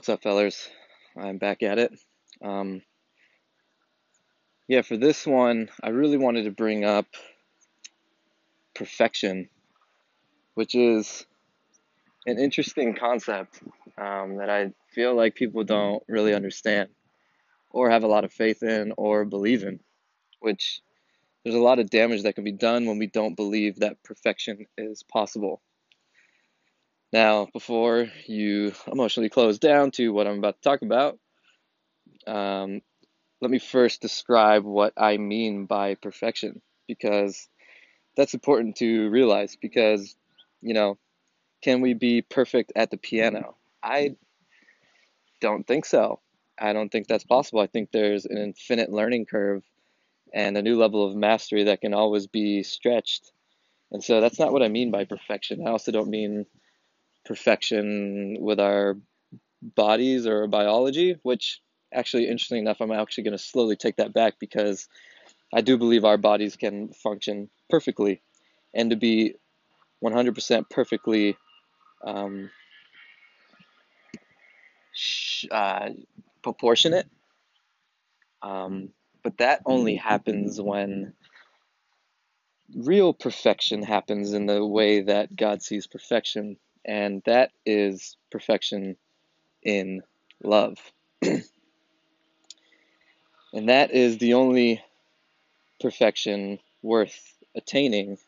What's up, fellers? I'm back at it. Um, yeah, for this one, I really wanted to bring up perfection, which is an interesting concept um, that I feel like people don't really understand or have a lot of faith in or believe in, which there's a lot of damage that can be done when we don't believe that perfection is possible. Now, before you emotionally close down to what I'm about to talk about, um, let me first describe what I mean by perfection because that's important to realize. Because, you know, can we be perfect at the piano? I don't think so. I don't think that's possible. I think there's an infinite learning curve and a new level of mastery that can always be stretched. And so that's not what I mean by perfection. I also don't mean perfection with our bodies or biology, which actually, interesting enough, I'm actually going to slowly take that back because I do believe our bodies can function perfectly. And to be 100% perfectly um, uh, proportionate. Um, but that only happens when real perfection happens in the way that God sees perfection and that is perfection in love. and that is the only perfection worth attaining.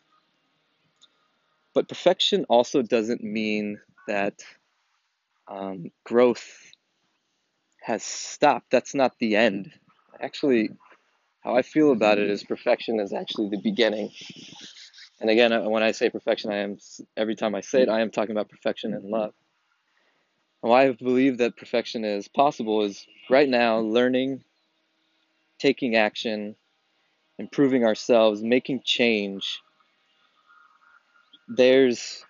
But perfection also doesn't mean that um, growth has stopped. That's not the end. Actually, how I feel about it is perfection is actually the beginning. And again, uh, when I say perfection, I am every time I say it, I am talking about perfection in love. And why I believe that perfection is possible is right now learning, taking action, improving ourselves, making change. There's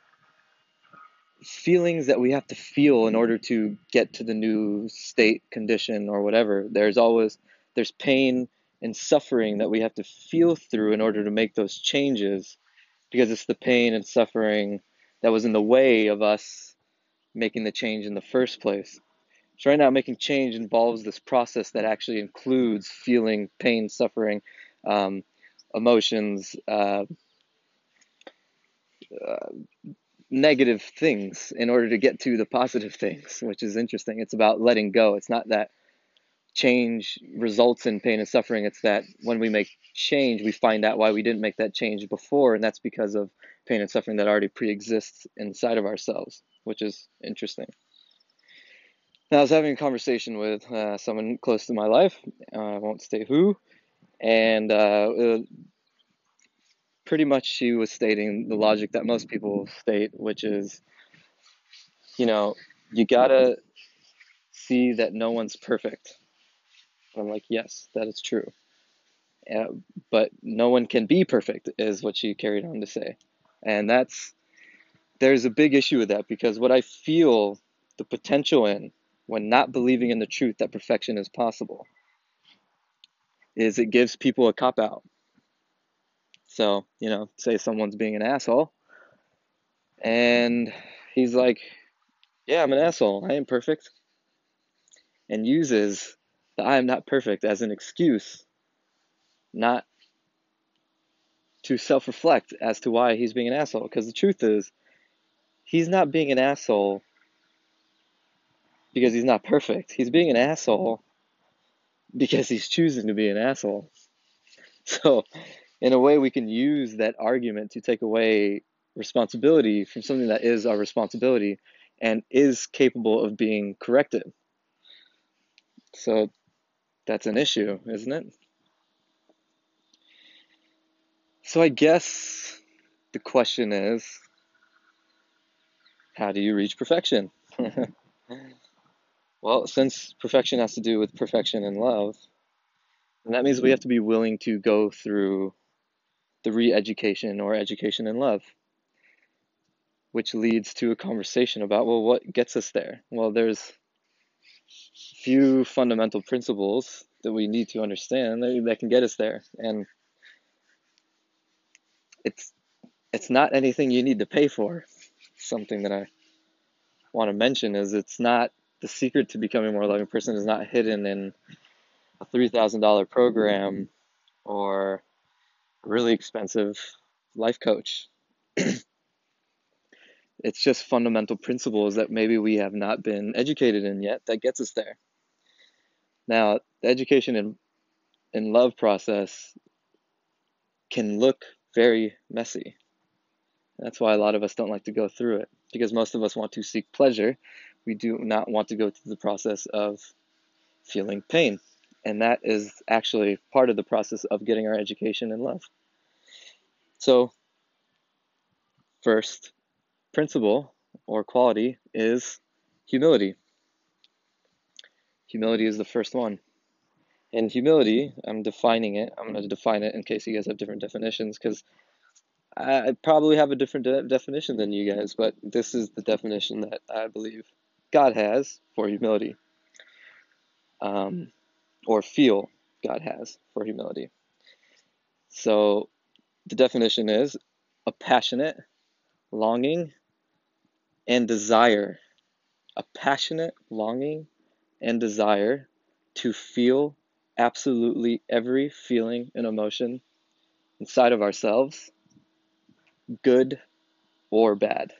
feelings that we have to feel in order to get to the new state, condition, or whatever. There's always there's pain and suffering that we have to feel through in order to make those changes because it's the pain and suffering that was in the way of us making the change in the first place. So, right now, making change involves this process that actually includes feeling pain, suffering, um, emotions, uh, uh, negative things in order to get to the positive things, which is interesting. It's about letting go. It's not that change results in pain and suffering. It's that when we make change, we find out why we didn't make that change before, and that's because of pain and suffering that already pre exists inside of ourselves, which is interesting. Now, I was having a conversation with uh, someone close to my life, uh, I won't state who, and uh, pretty much she was stating the logic that most people state, which is, you know, you gotta see that no one's perfect I'm like, yes, that is true. Uh, but no one can be perfect, is what she carried on to say. And that's, there's a big issue with that because what I feel the potential in when not believing in the truth that perfection is possible is it gives people a cop out. So, you know, say someone's being an asshole and he's like, yeah, I'm an asshole. I am perfect. And uses that I am not perfect as an excuse, not to self reflect as to why he's being an asshole. Because the truth is, he's not being an asshole because he's not perfect. He's being an asshole because he's choosing to be an asshole. So, in a way, we can use that argument to take away responsibility from something that is our responsibility and is capable of being corrected. So, that's an issue, isn't it? So I guess the question is how do you reach perfection? well, since perfection has to do with perfection in love, and that means we have to be willing to go through the re education or education in love, which leads to a conversation about, well, what gets us there? Well, there's few fundamental principles that we need to understand that, that can get us there. And it's it's not anything you need to pay for. Something that I want to mention is it's not the secret to becoming a more loving person is not hidden in a $3,000 program or a really expensive life coach. it's just fundamental principles that maybe we have not been educated in yet that gets us there. Now, the education in and love process can look very messy. That's why a lot of us don't like to go through it because most of us want to seek pleasure. We do not want to go through the process of feeling pain. And that is actually part of the process of getting our education in love. So, first principle or quality is humility. Humility is the first one. And humility, I'm defining it. I'm going to define it in case you guys have different definitions because I probably have a different de- definition than you guys, but this is the definition that I believe God has for humility, um, or feel God has for humility. So the definition is a passionate longing and desire, a passionate longing and desire to feel absolutely every feeling and emotion inside of ourselves good or bad.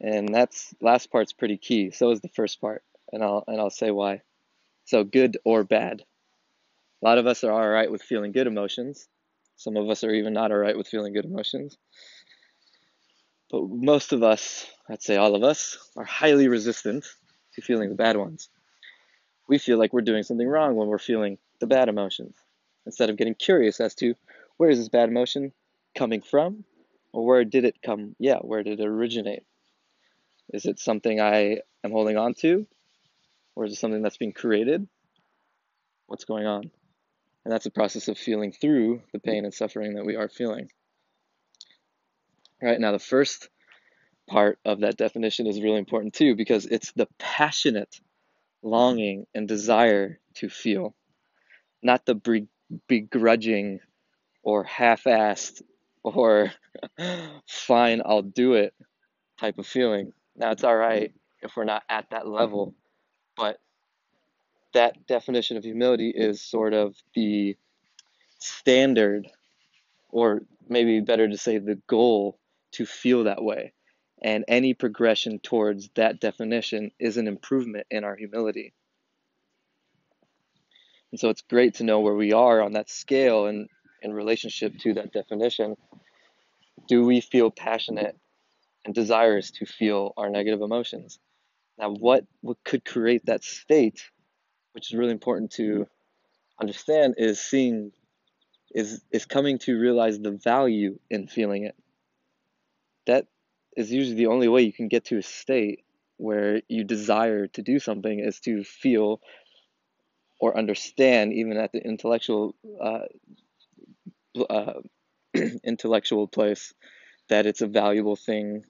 And that's last part's pretty key. So is the first part, and I'll and I'll say why. So good or bad. A lot of us are all right with feeling good emotions. Some of us are even not all right with feeling good emotions. But most of us, I'd say all of us, are highly resistant to feeling the bad ones. We feel like we're doing something wrong when we're feeling the bad emotions instead of getting curious as to where is this bad emotion coming from? Or where did it come? Yeah, where did it originate? Is it something I am holding on to? Or is it something that's being created? What's going on? And that's a process of feeling through the pain and suffering that we are feeling. Right now, the first part of that definition is really important too because it's the passionate longing and desire to feel, not the begrudging or half assed or fine, I'll do it type of feeling. Now, it's all right if we're not at that level, but that definition of humility is sort of the standard, or maybe better to say the goal to feel that way. And any progression towards that definition is an improvement in our humility. And so it's great to know where we are on that scale and in relationship to that definition do we feel passionate and desirous to feel our negative emotions? Now, what, what could create that state, which is really important to understand, is seeing, is, is coming to realize the value in feeling it. That is usually the only way you can get to a state where you desire to do something is to feel or understand, even at the intellectual uh, uh, intellectual place that it's a valuable thing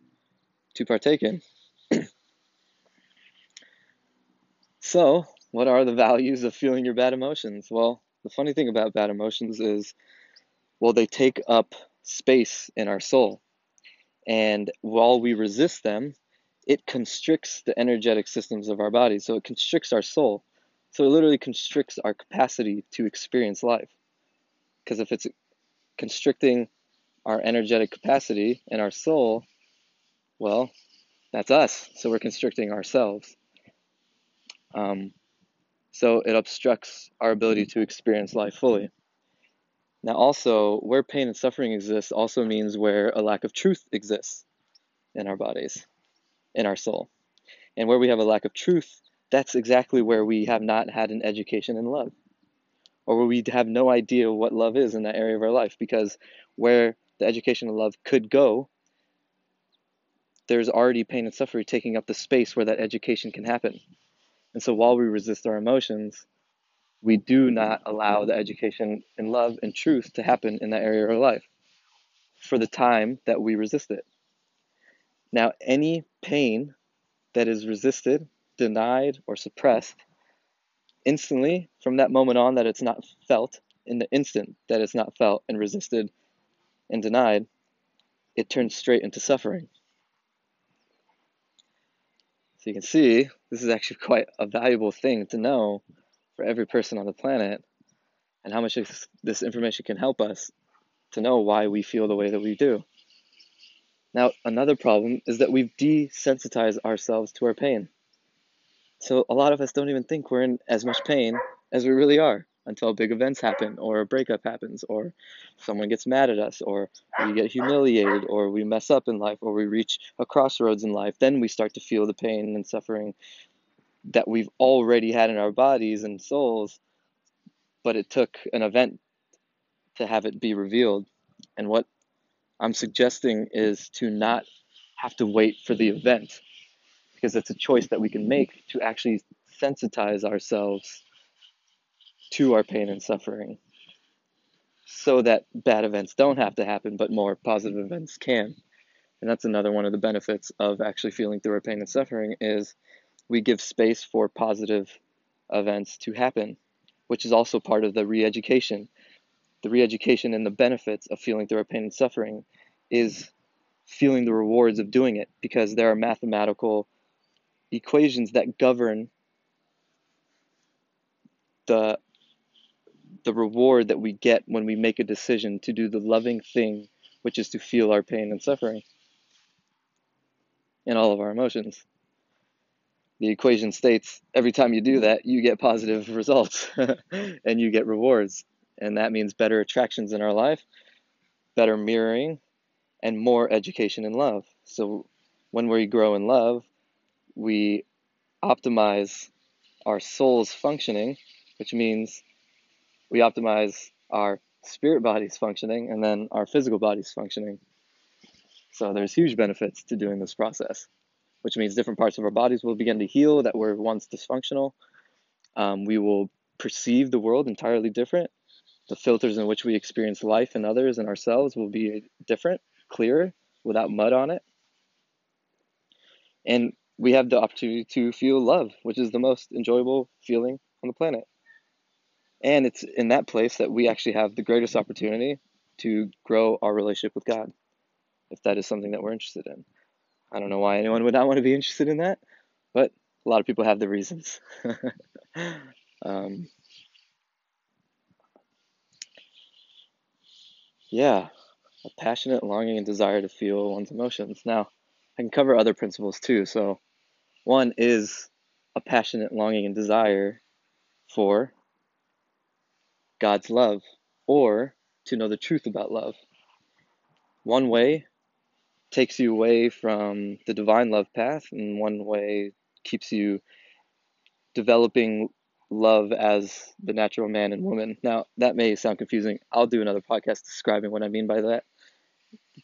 to partake in. so, what are the values of feeling your bad emotions? Well, the funny thing about bad emotions is, well, they take up space in our soul. And while we resist them, it constricts the energetic systems of our body. So it constricts our soul. So it literally constricts our capacity to experience life. Because if it's constricting our energetic capacity and our soul, well, that's us. So we're constricting ourselves. Um, so it obstructs our ability to experience life fully. Now, also, where pain and suffering exists also means where a lack of truth exists in our bodies, in our soul. And where we have a lack of truth, that's exactly where we have not had an education in love, or where we have no idea what love is in that area of our life, because where the education of love could go, there's already pain and suffering taking up the space where that education can happen. And so while we resist our emotions, we do not allow the education in love and truth to happen in that area of our life for the time that we resist it. Now, any pain that is resisted, denied, or suppressed, instantly from that moment on that it's not felt, in the instant that it's not felt and resisted, and denied, it turns straight into suffering. So you can see this is actually quite a valuable thing to know for every person on the planet and how much this information can help us to know why we feel the way that we do. Now, another problem is that we've desensitized ourselves to our pain. So a lot of us don't even think we're in as much pain as we really are until big events happen or a breakup happens or someone gets mad at us or we get humiliated or we mess up in life or we reach a crossroads in life then we start to feel the pain and suffering that we've already had in our bodies and souls but it took an event to have it be revealed and what i'm suggesting is to not have to wait for the event because it's a choice that we can make to actually sensitize ourselves to our pain and suffering so that bad events don't have to happen, but more positive events can. And that's another one of the benefits of actually feeling through our pain and suffering is we give space for positive events to happen, which is also part of the re-education. The re-education and the benefits of feeling through our pain and suffering is feeling the rewards of doing it because there are mathematical equations that govern the the reward that we get when we make a decision to do the loving thing, which is to feel our pain and suffering and all of our emotions. The equation states every time you do mm-hmm. that, you get positive results and you get rewards. And that means better attractions in our life, better mirroring, and more education in love. So when we grow in love, we optimize our soul's functioning, which means we optimize our spirit body's functioning and then our physical body's functioning. So there's huge benefits to doing this process, which means different parts of our bodies will begin to heal that were once dysfunctional. Um, we will perceive the world entirely different. The filters in which we experience life and others and ourselves will be different, clearer, without mud on it. And we have the opportunity to feel love, which is the most enjoyable feeling on the planet. And it's in that place that we actually have the greatest opportunity to grow our relationship with God, if that is something that we're interested in. I don't know why anyone would not want to be interested in that, but a lot of people have their reasons. um, yeah, a passionate longing and desire to feel one's emotions. Now, I can cover other principles too. So, one is a passionate longing and desire for God's love or to know the truth about love. One way takes you away from the divine love path, and one way keeps you developing love as the natural man and woman. Now, that may sound confusing. I'll do another podcast describing what I mean by that.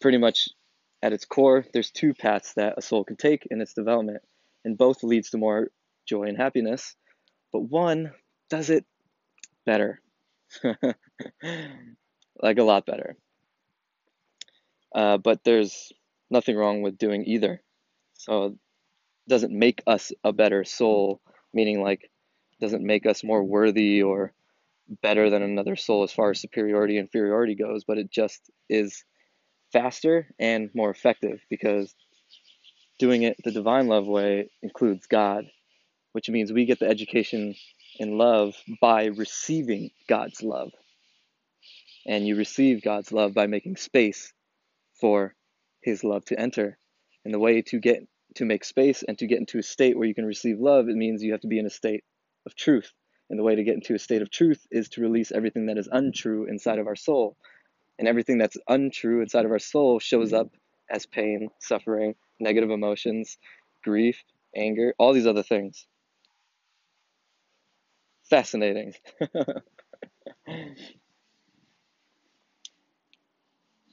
Pretty much at its core, there's two paths that a soul can take in its development, and both leads to more joy and happiness, but one does it better. like a lot better. Uh, but there's nothing wrong with doing either. So doesn't make us a better soul, meaning like doesn't make us more worthy or better than another soul as far as superiority inferiority goes, but it just is faster and more effective because doing it the divine love way includes God, which means we get the education in love by receiving God's love. And you receive God's love by making space for his love to enter. And the way to get to make space and to get into a state where you can receive love, it means you have to be in a state of truth. And the way to get into a state of truth is to release everything that is untrue inside of our soul. And everything that's untrue inside of our soul shows up as pain, suffering, negative emotions, grief, anger, all these other things fascinating.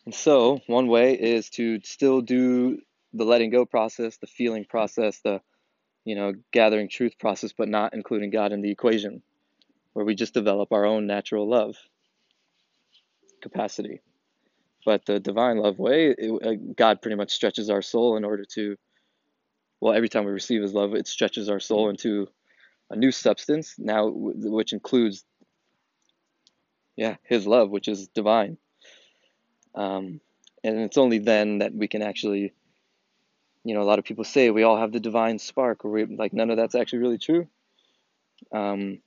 and so, one way is to still do the letting go process, the feeling process, the you know, gathering truth process, but not including God in the equation, where we just develop our own natural love capacity. But the divine love way, it, uh, God pretty much stretches our soul in order to, well, every time we receive His love, it stretches our soul into a new substance now, which includes, yeah, His love, which is divine. Um, and it's only then that we can actually you know, a lot of people say we all have the divine spark, or we, like none of that's actually really true. Um,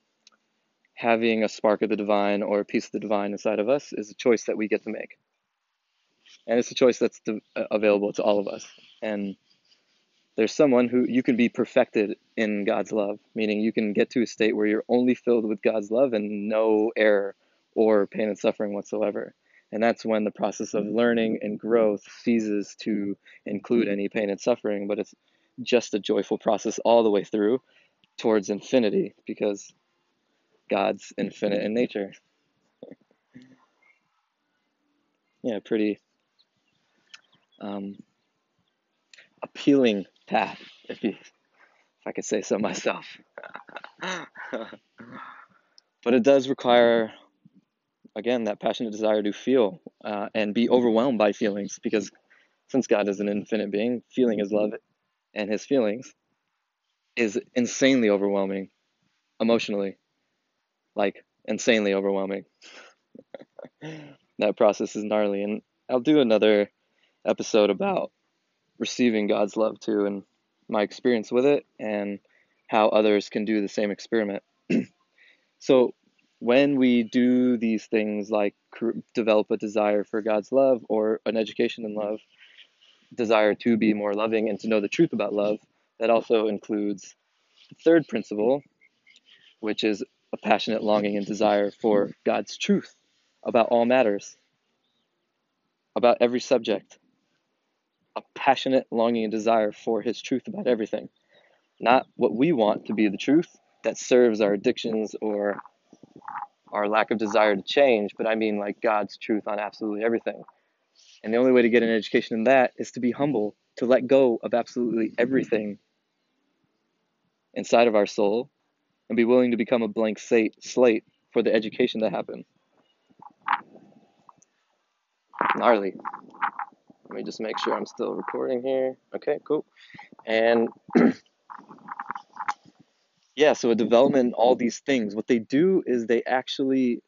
having a spark of the divine or a piece of the divine inside of us is a choice that we get to make, and it's a choice that's uh, available to all of us. And there's someone who you can be perfected in God's love, meaning you can get to a state where you're only filled with God's love and no error or pain and suffering whatsoever. And that's when the process of learning and growth ceases to include any pain and suffering, but it's just a joyful process all the way through towards infinity because God's infinite in nature. Yeah, pretty um, appealing path, if you, if I could say so myself. but it does require again that passionate desire to feel uh, and be overwhelmed by feelings because since god is an infinite being feeling his love and his feelings is insanely overwhelming emotionally like insanely overwhelming. That process is gnarly. And i'll do another episode about receiving god's love too and my experience with it and how others can do the same experiment. So when we do these things like develop a desire for God's love or an education in love, desire to be more loving and to know the truth about love, that also includes the third principle, which is a passionate longing and desire for God's truth about all matters, about every subject. A passionate longing and desire for His truth about everything. Not what we want to be the truth that serves our addictions or our lack of desire to change, but I mean like God's truth on absolutely everything. And the only way to get an education in that is to be humble, to let go of absolutely everything inside of our soul and be willing to become a blank slate for the education to happen. Gnarly. Let me just make sure I'm still recording here. Okay, cool. And yeah, so a development, all these things, what they do is they actually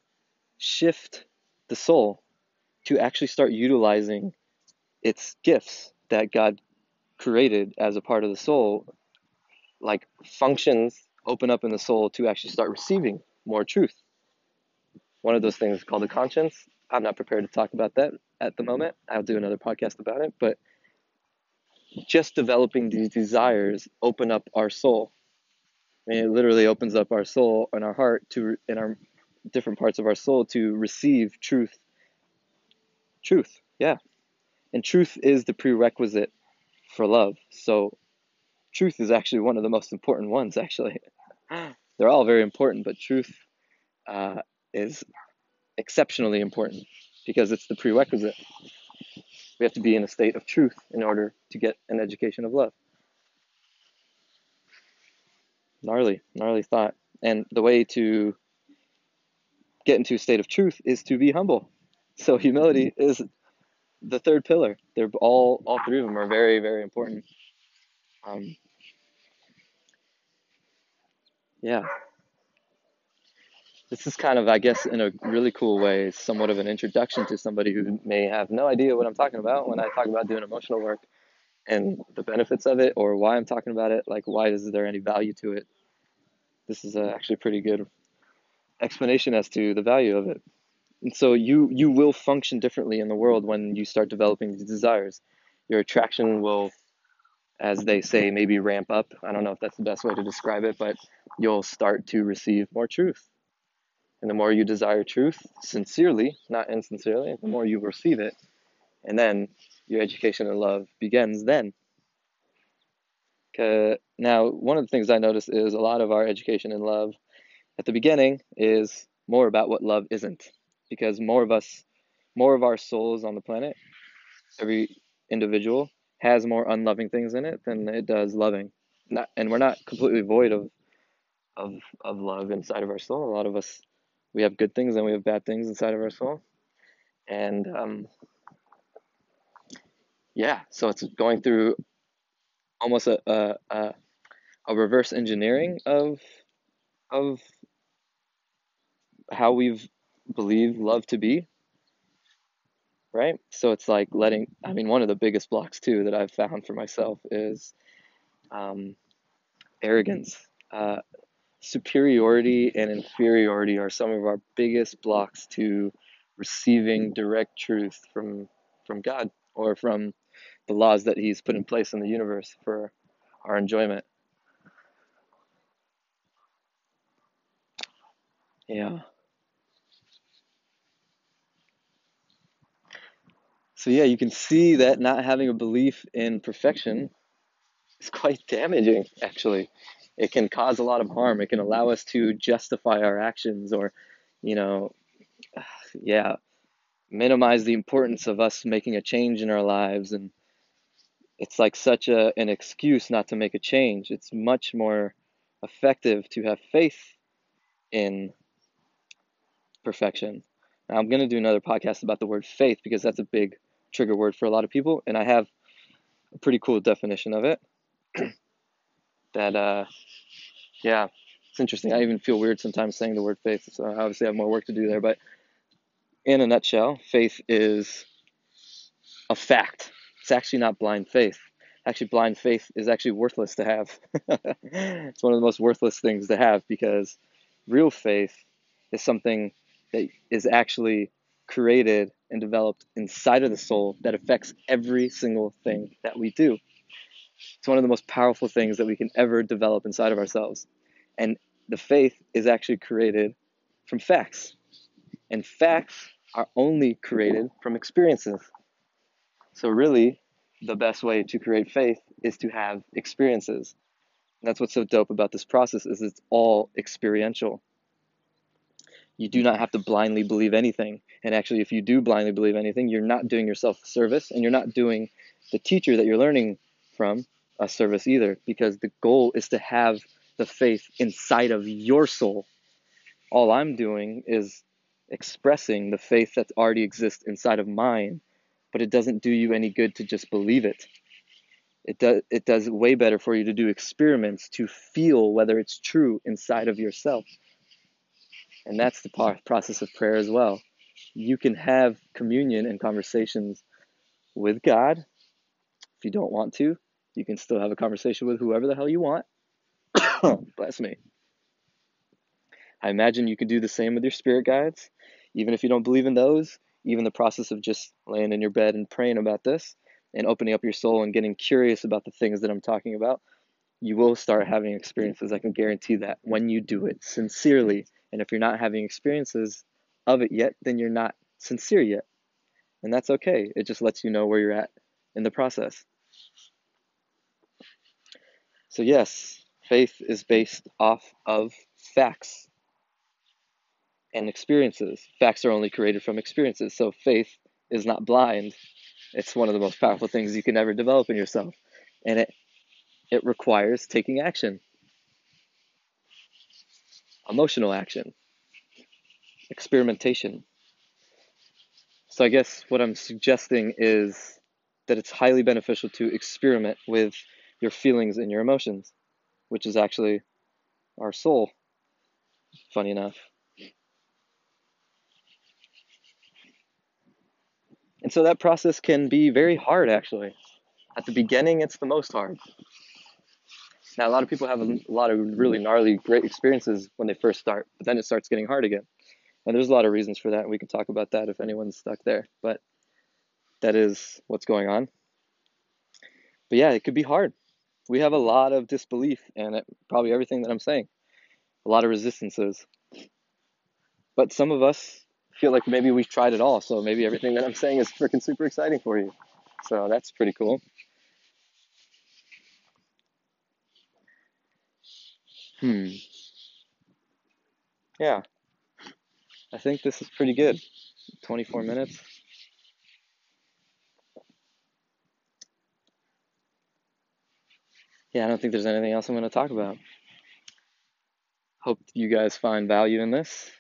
shift the soul to actually start utilizing its gifts that God created as a part of the soul, like functions open up in the soul to actually start receiving more truth. One of those things is called the conscience. I'm not prepared to talk about that at the moment. I'll do another podcast about it, but just developing these desires open up our soul it literally opens up our soul and our heart to in our different parts of our soul to receive truth. Truth, yeah. And truth is the prerequisite for love. So truth is actually one of the most important ones, actually. They're all very important, but truth uh, is exceptionally important because it's the prerequisite. We have to be in a state of truth in order to get an education of love gnarly, gnarly thought. And the way to get into a state of truth is to be humble. So humility is the third pillar. They're all all three of them are very very important. Um, yeah. This is kind of, I guess, in a really cool way, somewhat of an introduction to somebody who may have no idea what I'm talking about when I talk about doing emotional work and the benefits of it or why I'm talking about it. Like, why is there any value to it? This is uh, actually a pretty good explanation as to the value of it. And so you you will function differently in the world when you start developing these desires. Your attraction will, as they say, maybe ramp up. I don't know if that's the best way to describe it, but you'll start to receive more truth. And the more you desire truth sincerely, not insincerely, the more you receive it. And then your education and love begins then. Now, one of the things I notice is a lot of our education in love at the beginning is more about what love isn't, because more of us, more of our souls on the planet, every individual has more unloving things in it than it does loving. Not, and we're not completely void of, of, of love inside of our soul. A lot of us, we have good things and we have bad things inside of our soul. And um, yeah, so it's going through almost a, a, a, a reverse engineering of of how we've believed love to be right? So it's like letting, I mean, one of the biggest blocks too that I've found for myself is um, arrogance. Uh, superiority and inferiority are some of our biggest blocks to receiving direct truth from from God or from the laws that He's put in place in the universe for our enjoyment. Yeah. So yeah, you can see that not having a belief in perfection is quite damaging, actually. It can cause a lot of harm. It can allow us to justify our actions or, you know, yeah, minimize the importance of us making a change in our lives. And it's like such a, an excuse not to make a change. It's much more effective to have faith in perfection. Now, I'm going to do another podcast about the word faith because that's a big trigger word for a lot of people. And I have a pretty cool definition of it that, uh, yeah, it's interesting. I even feel weird sometimes saying the word faith. So I obviously have more work to do there. But in a nutshell, faith is a fact. It's actually not blind faith. Actually, blind faith is actually worthless to have. it's one of the most worthless things to have because real faith is something that is actually created and developed inside of the soul that affects every single thing that we do. It's one of the most powerful things that we can ever develop inside of ourselves. And the faith is actually created from facts. And facts are only created from experiences. So, really, the best way to create faith is to have experiences. And that's what's so dope about this process is it's all experiential you do not have to blindly believe anything. And actually, if you do blindly believe anything, you're not doing yourself service and you're not doing the teacher that you're learning from a service either, because the goal is to have the faith inside of your soul. All I'm doing is expressing the faith that already exists inside of mine, but it doesn't do you any good to just believe it. It does it does way better for you to do experiments to feel whether it's true inside of yourself. And that's the process of prayer as well. You can have communion and conversations with God. If you don't want to, you can still have a conversation with whoever the hell you want. Bless me. I imagine you could do the same with your spirit guides. Even if you don't believe in those, even the process of just laying in your bed and praying about this and opening up your soul and getting curious about the things that I'm talking about, you will start having experiences. I can guarantee that when you do it sincerely and if you're not having experiences of it yet, then you're not sincere yet. And that's okay. It just lets you know where you're at in the process. So, yes, faith is based off of facts and experiences. Facts are only created from experiences. So, faith is not blind. It's one of the most powerful things you can ever develop in yourself. And it, it requires taking action emotional action, experimentation. So I guess what I'm suggesting is that it's highly beneficial to experiment with your feelings and your emotions, which is actually our soul, funny enough. And so that process can be very hard, actually. At the beginning, it's the most hard. Now, a lot of people have a lot of really gnarly, great experiences when they first start, but then it starts getting hard again. And there's a lot of reasons for that. We can talk about that if anyone's stuck there, but that is what's going on. But yeah, it could be hard. We have a lot of disbelief and probably everything that I'm saying, a lot of resistances. But some of us feel like maybe we've tried it all, so maybe everything that I'm saying is freaking super exciting for you. So that's pretty cool. Hmm. Yeah. I think this is pretty good. 24 minutes. Yeah, I don't think there's anything else I'm going to talk about. Hope you guys find value in this.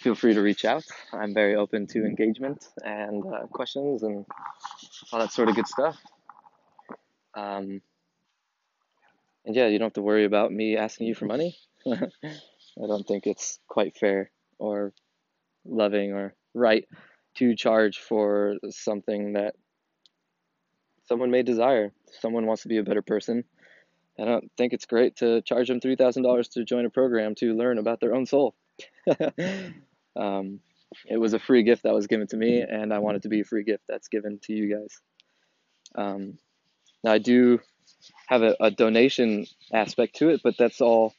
Feel free to reach out. I'm very open to engagement and uh, questions and all that sort of good stuff. Um, and yeah, you don't have to worry about me asking you for money. I don't think it's quite fair or loving or right to charge for something that someone may desire. Someone wants to be a better person. I don't think it's great to charge them three thousand dollars to join a program to learn about their own soul. um, it was a free gift that was given to me, and I want it to be a free gift that's given to you guys. Um, now I do have a, a donation aspect to it, but that's all.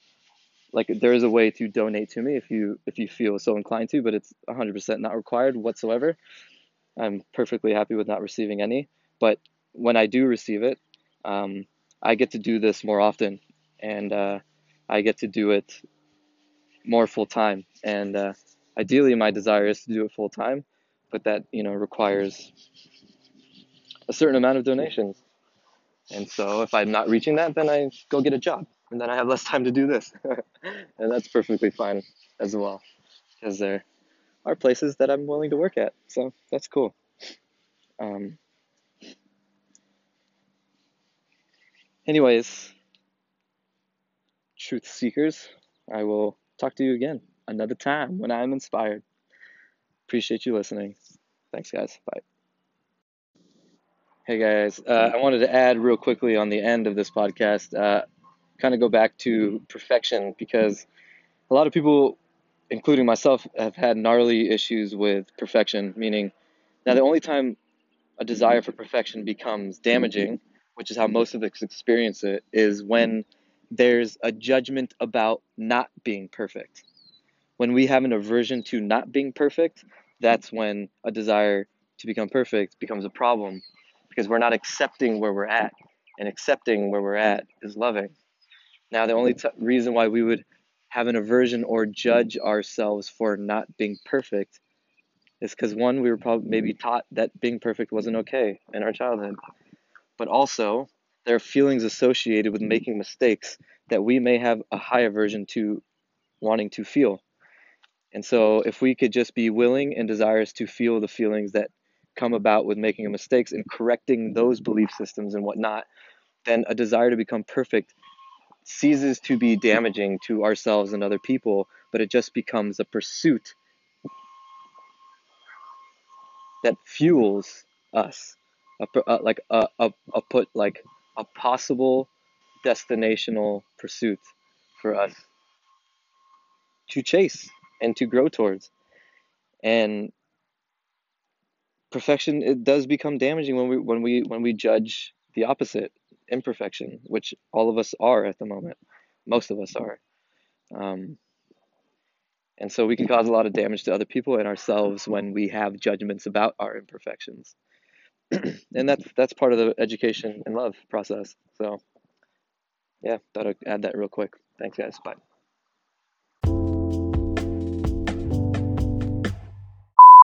Like there is a way to donate to me if you if you feel so inclined to, but it's 100% not required whatsoever. I'm perfectly happy with not receiving any, but when I do receive it, um, I get to do this more often, and uh, I get to do it more full time. And uh, ideally, my desire is to do it full time, but that you know requires a certain amount of donations. And so, if I'm not reaching that, then I go get a job, and then I have less time to do this, and that's perfectly fine as well, because there are places that I'm willing to work at. So that's cool. Um, anyways, truth seekers, I will talk to you again another time when I'm inspired. Appreciate you listening. Thanks, guys. Bye. Hey, guys. Uh, I wanted to add real quickly on the end of this podcast, uh, kind of go back to perfection because a lot of people, including myself, have had gnarly issues with perfection, meaning now the only time a desire for perfection becomes damaging, which is how most of us experience it, is when there's a judgment about not being perfect. When we have an aversion to not being perfect, that's when a desire to become perfect becomes a problem because we're not accepting where we're at. And accepting where we're at is loving. Now, the only t- reason why we would have an aversion or judge ourselves for not being perfect is because one, we were probably maybe taught that being perfect wasn't okay in our childhood. But also, there are feelings associated with making mistakes that we may have a high aversion to wanting to feel. And so, if we could just be willing and desirous to feel the feelings that come about with making mistakes and correcting those belief systems and whatnot, then a desire to become perfect ceases to be damaging to ourselves and other people, but it just becomes a pursuit that fuels us, a, a, uh, like a, a, a put like a possible destinational pursuit for us to chase and to grow towards. And perfection it does become damaging when we when we when we judge the opposite imperfection, which all of us are at the moment. Most of us are. Um, and so we can cause a lot of damage to other people and ourselves when we have judgments about our imperfections. and that's that's part of the education and love process. So yeah, thought I'd add that real quick. Thanks guys. Bye.